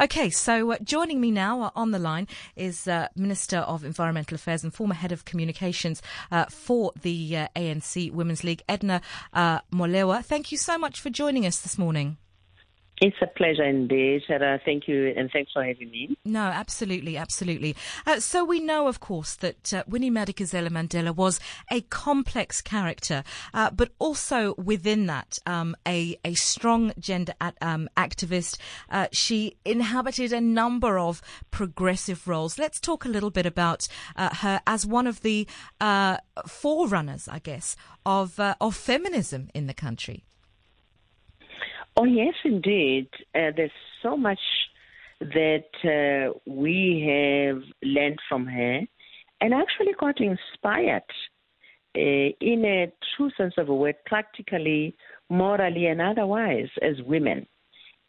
Okay, so uh, joining me now uh, on the line is uh, Minister of Environmental Affairs and former Head of Communications uh, for the uh, ANC Women's League, Edna Molewa. Thank you so much for joining us this morning. It's a pleasure indeed, Sara. Thank you, and thanks for having me. No, absolutely, absolutely. Uh, so we know, of course, that uh, Winnie Madikizela Mandela was a complex character, uh, but also within that, um, a a strong gender at, um, activist. Uh, she inhabited a number of progressive roles. Let's talk a little bit about uh, her as one of the uh, forerunners, I guess, of of feminism in the country. Oh, yes, indeed. Uh, there's so much that uh, we have learned from her and actually got inspired uh, in a true sense of a word, practically, morally, and otherwise as women.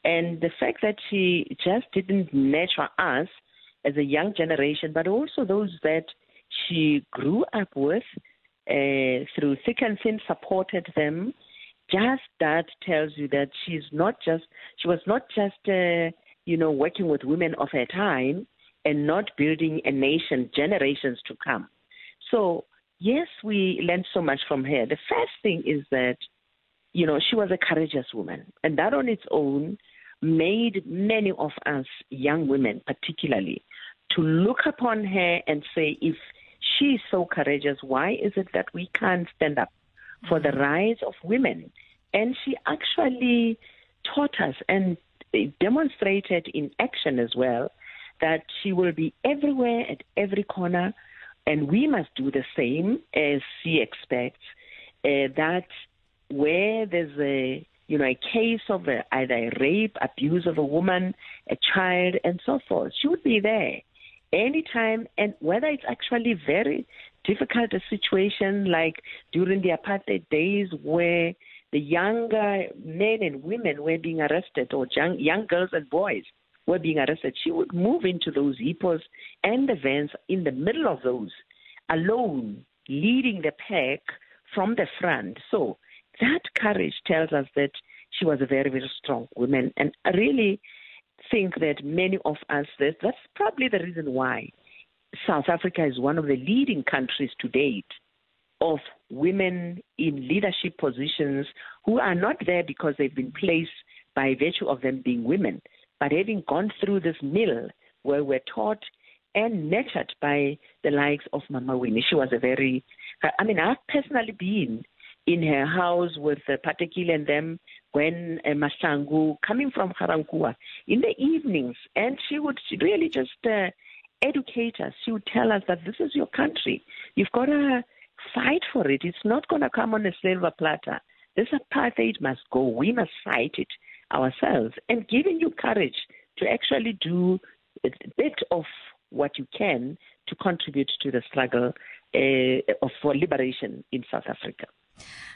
And the fact that she just didn't nurture us as a young generation, but also those that she grew up with uh, through thick and thin, supported them, just that tells you that she's not just she was not just uh, you know working with women of her time and not building a nation generations to come. So yes, we learned so much from her. The first thing is that you know she was a courageous woman, and that on its own made many of us young women, particularly, to look upon her and say, if she's so courageous, why is it that we can't stand up for the rise of women. And she actually taught us and demonstrated in action as well that she will be everywhere at every corner, and we must do the same as she expects. Uh, that where there's a you know a case of a, either a rape, abuse of a woman, a child, and so forth, she would be there anytime, and whether it's actually very difficult a situation like during the apartheid days where the younger men and women were being arrested, or young, young girls and boys were being arrested, she would move into those hippos and the vans in the middle of those, alone, leading the pack from the front. So that courage tells us that she was a very, very strong woman. And I really think that many of us, that's probably the reason why South Africa is one of the leading countries to date of women in leadership positions who are not there because they've been placed by virtue of them being women, but having gone through this mill where we're taught and nurtured by the likes of Mama Winnie. She was a very, I mean, I've personally been in her house with uh, and them when uh, Masangu coming from Ga-Rankuwa in the evenings, and she would really just uh, She would tell us that this is your country. You've got to fight for it. It's not going to come on a silver platter. This apartheid must go. We must fight it ourselves. And giving you courage to actually do a bit of what you can to contribute to the struggle uh, for liberation in South Africa.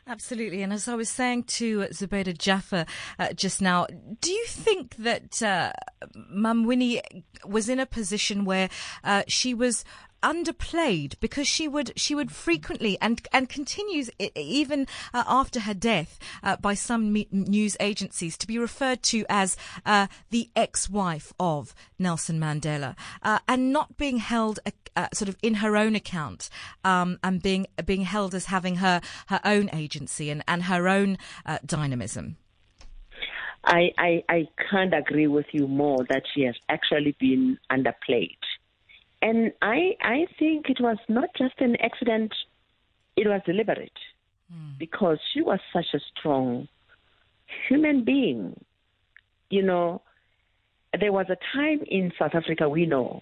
Absolutely. And as I was saying to Zubeida Jaffer uh, just now, do you think that uh, Mum Winnie was in a position where uh, she was underplayed because she would she would frequently and and continues even uh, after her death uh, by some me- news agencies to be referred to as uh, the ex-wife of Nelson Mandela uh, and not being held uh, sort of in her own account um, and being being held as having her her own agency and and her own uh, dynamism. I, I, I can't agree with you more that she has actually been underplayed. And I, I think it was not just an accident, it was deliberate mm. because she was such a strong human being. You know, there was a time in South Africa, we know,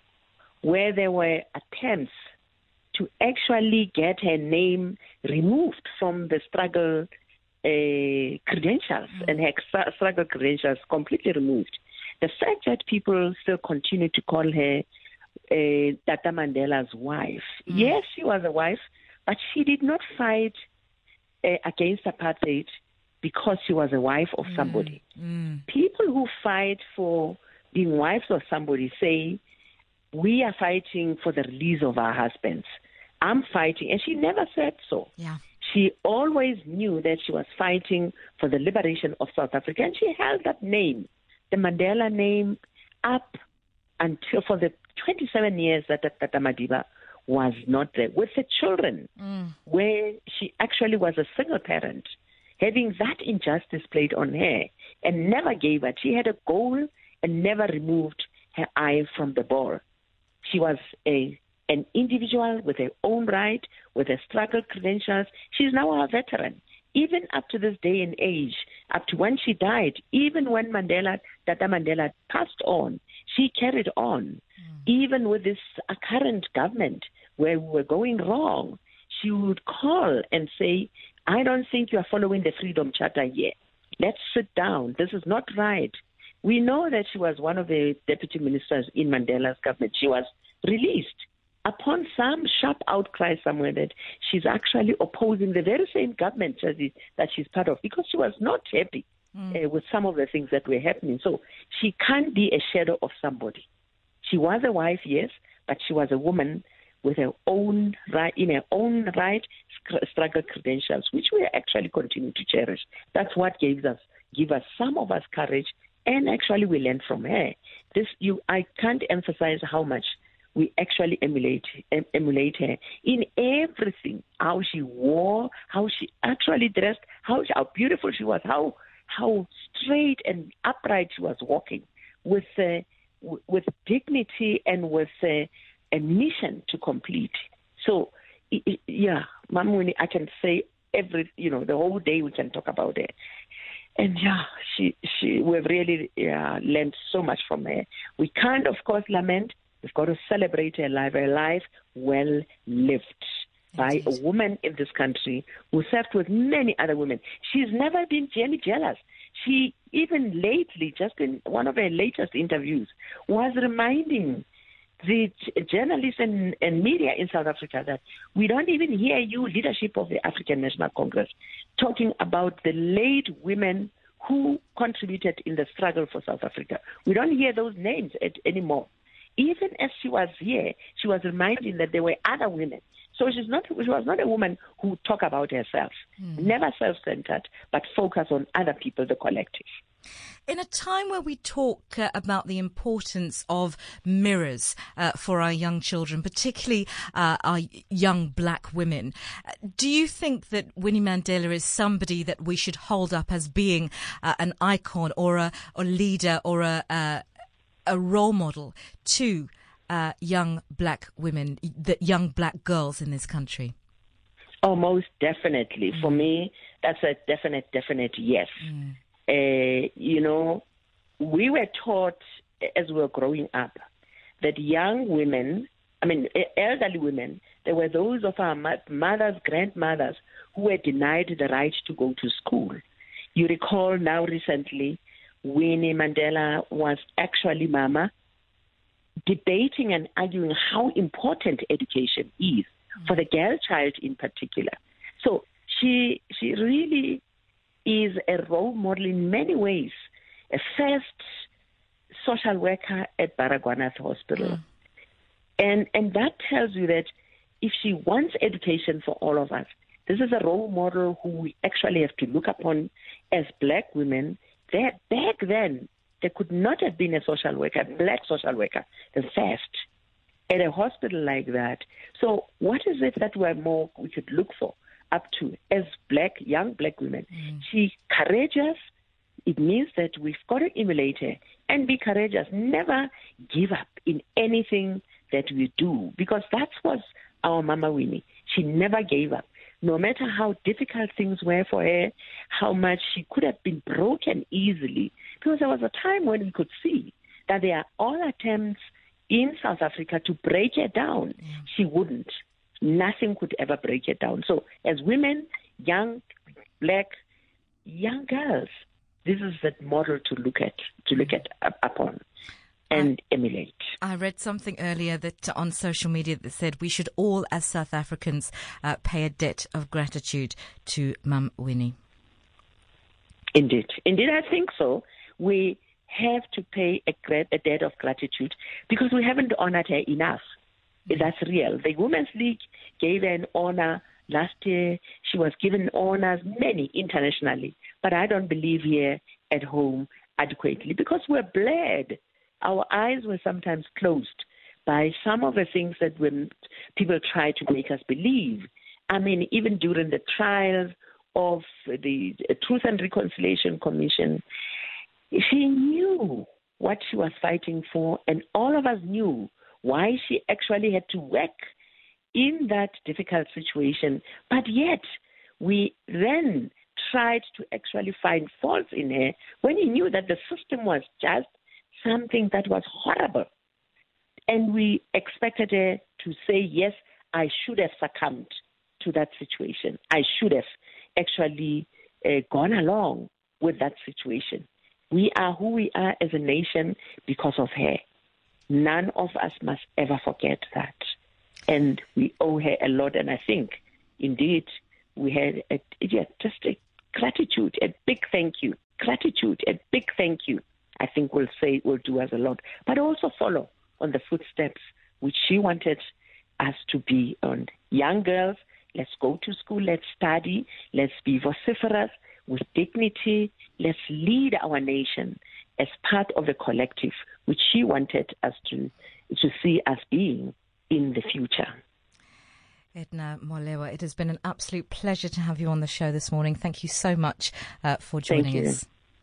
where there were attempts to actually get her name removed from the struggle uh, credentials mm. and her struggle credentials completely removed. The fact that people still continue to call her uh, Tata Mandela's wife. Mm. Yes, she was a wife, but she did not fight uh, against apartheid because she was a wife of mm. somebody. Mm. People who fight for being wives of somebody say, We are fighting for the release of our husbands. I'm fighting. And she never said so. Yeah. She always knew that she was fighting for the liberation of South Africa, and she held that name, the Mandela name, up until for the 27 years that Tata Madiba was not there with the children, mm. where she actually was a single parent, having that injustice played on her and never gave up. She had a goal and never removed her eye from the ball. She was a an individual with her own right, with her struggle credentials. She's now a veteran. Even up to this day and age, up to when she died, even when Mandela, Tata Mandela passed on, she carried on. Even with this uh, current government where we were going wrong, she would call and say, I don't think you are following the Freedom Charter yet. Let's sit down. This is not right. We know that she was one of the deputy ministers in Mandela's government. She was released upon some sharp outcry somewhere that she's actually opposing the very same government that she's part of because she was not happy mm. uh, with some of the things that were happening. So she can't be a shadow of somebody. She was a wife, yes, but she was a woman with her own right, in her own right, struggle credentials, which we actually continue to cherish. That's what gives us, give us some of us courage, and actually we learn from her. This, you, I can't emphasize how much we actually emulate emulate her in everything. How she wore, how she actually dressed, how how beautiful she was, how how straight and upright she was walking, with uh, with dignity and with uh, a mission to complete. So yeah, Mamuni, I can say every you know the whole day we can talk about it. And yeah, she she we've really yeah, learned so much from her. We can't, of course, lament We've got to celebrate her life, her life well lived by a woman in this country who served with many other women. She's never been any jealous. She even lately, just in one of her latest interviews, was reminding the journalists and, and, media in South Africa that we don't even hear you, leadership of the African National Congress, talking about the late women who contributed in the struggle for South Africa. We don't hear those names at, anymore even as she was here, she was reminding that there were other women. So she's not, she was not a woman who talk about herself, mm. never self-centered, but focus on other people, the collective. In a time where we talk uh, about the importance of mirrors uh, for our young children, particularly uh, our young black women, uh, do you think that Winnie Mandela is somebody that we should hold up as being uh, an icon or a, a leader or a, uh, a role model to uh, young black women, the young black girls in this country? Oh, most definitely. Mm. For me, that's a definite, definite yes. Mm. Uh, you know, we were taught as we were growing up that young women, I mean, elderly women, there were those of our mothers, grandmothers, who were denied the right to go to school. You recall now recently Winnie Mandela was actually Mama, debating and arguing how important education is for the girl child in particular. So she she really is a role model in many ways. A first social worker at Baragwanath Hospital. Mm. And and that tells you that if she wants education for all of us, this is a role model who we actually have to look upon as black women that back then, there could not have been a social worker, a black social worker, the first at a hospital like that. So, what is it that we're more we should look for up to as black young black women? Mm. She's courageous. It means that we've got to emulate her and be courageous. Never give up in anything that we do because that was our Mama Winnie. She never gave up no matter how difficult things were for her, how much she could have been broken easily, because there was a time when we could see that there are all attempts in South Africa to break her down. Yeah. She wouldn't. Nothing could ever break her down. So, as women, young, black, young girls, this is the model to look at, to look at upon and I, emulate. I read something earlier that on social media that said we should all, as South Africans, uh, pay a debt of gratitude to Mum Winnie. Indeed, indeed, I think so. We have to pay a, a debt of gratitude because we haven't honored her enough. Mm-hmm. That's real. The Women's League gave her an honor last year. She was given honors, many internationally, but I don't believe here at home adequately because we're bled our eyes were sometimes closed by some of the things that when people try to make us believe. I mean, even during the trials of the Truth and Reconciliation Commission, she knew what she was fighting for, and all of us knew why she actually had to work in that difficult situation. But yet, we then tried to actually find faults in her when he knew that the system was just something that was horrible. And we expected her to say, Yes, I should have succumbed to that situation. I should have actually uh, gone along with that situation. We are who we are as a nation because of her. None of us must ever forget that. And we owe her a lot. And I think, indeed, we had a, yeah, just a gratitude, a big thank you. Gratitude, a big thank you. I think will say will do us a lot, but also follow on the footsteps which she wanted us to be on. Young girls, let's go to school, let's study, let's be vociferous with dignity, let's lead our nation as part of the collective which she wanted us to to see us being in the future. Edna Molewa, it has been an absolute pleasure to have you on the show this morning. Thank you so much uh, for joining us.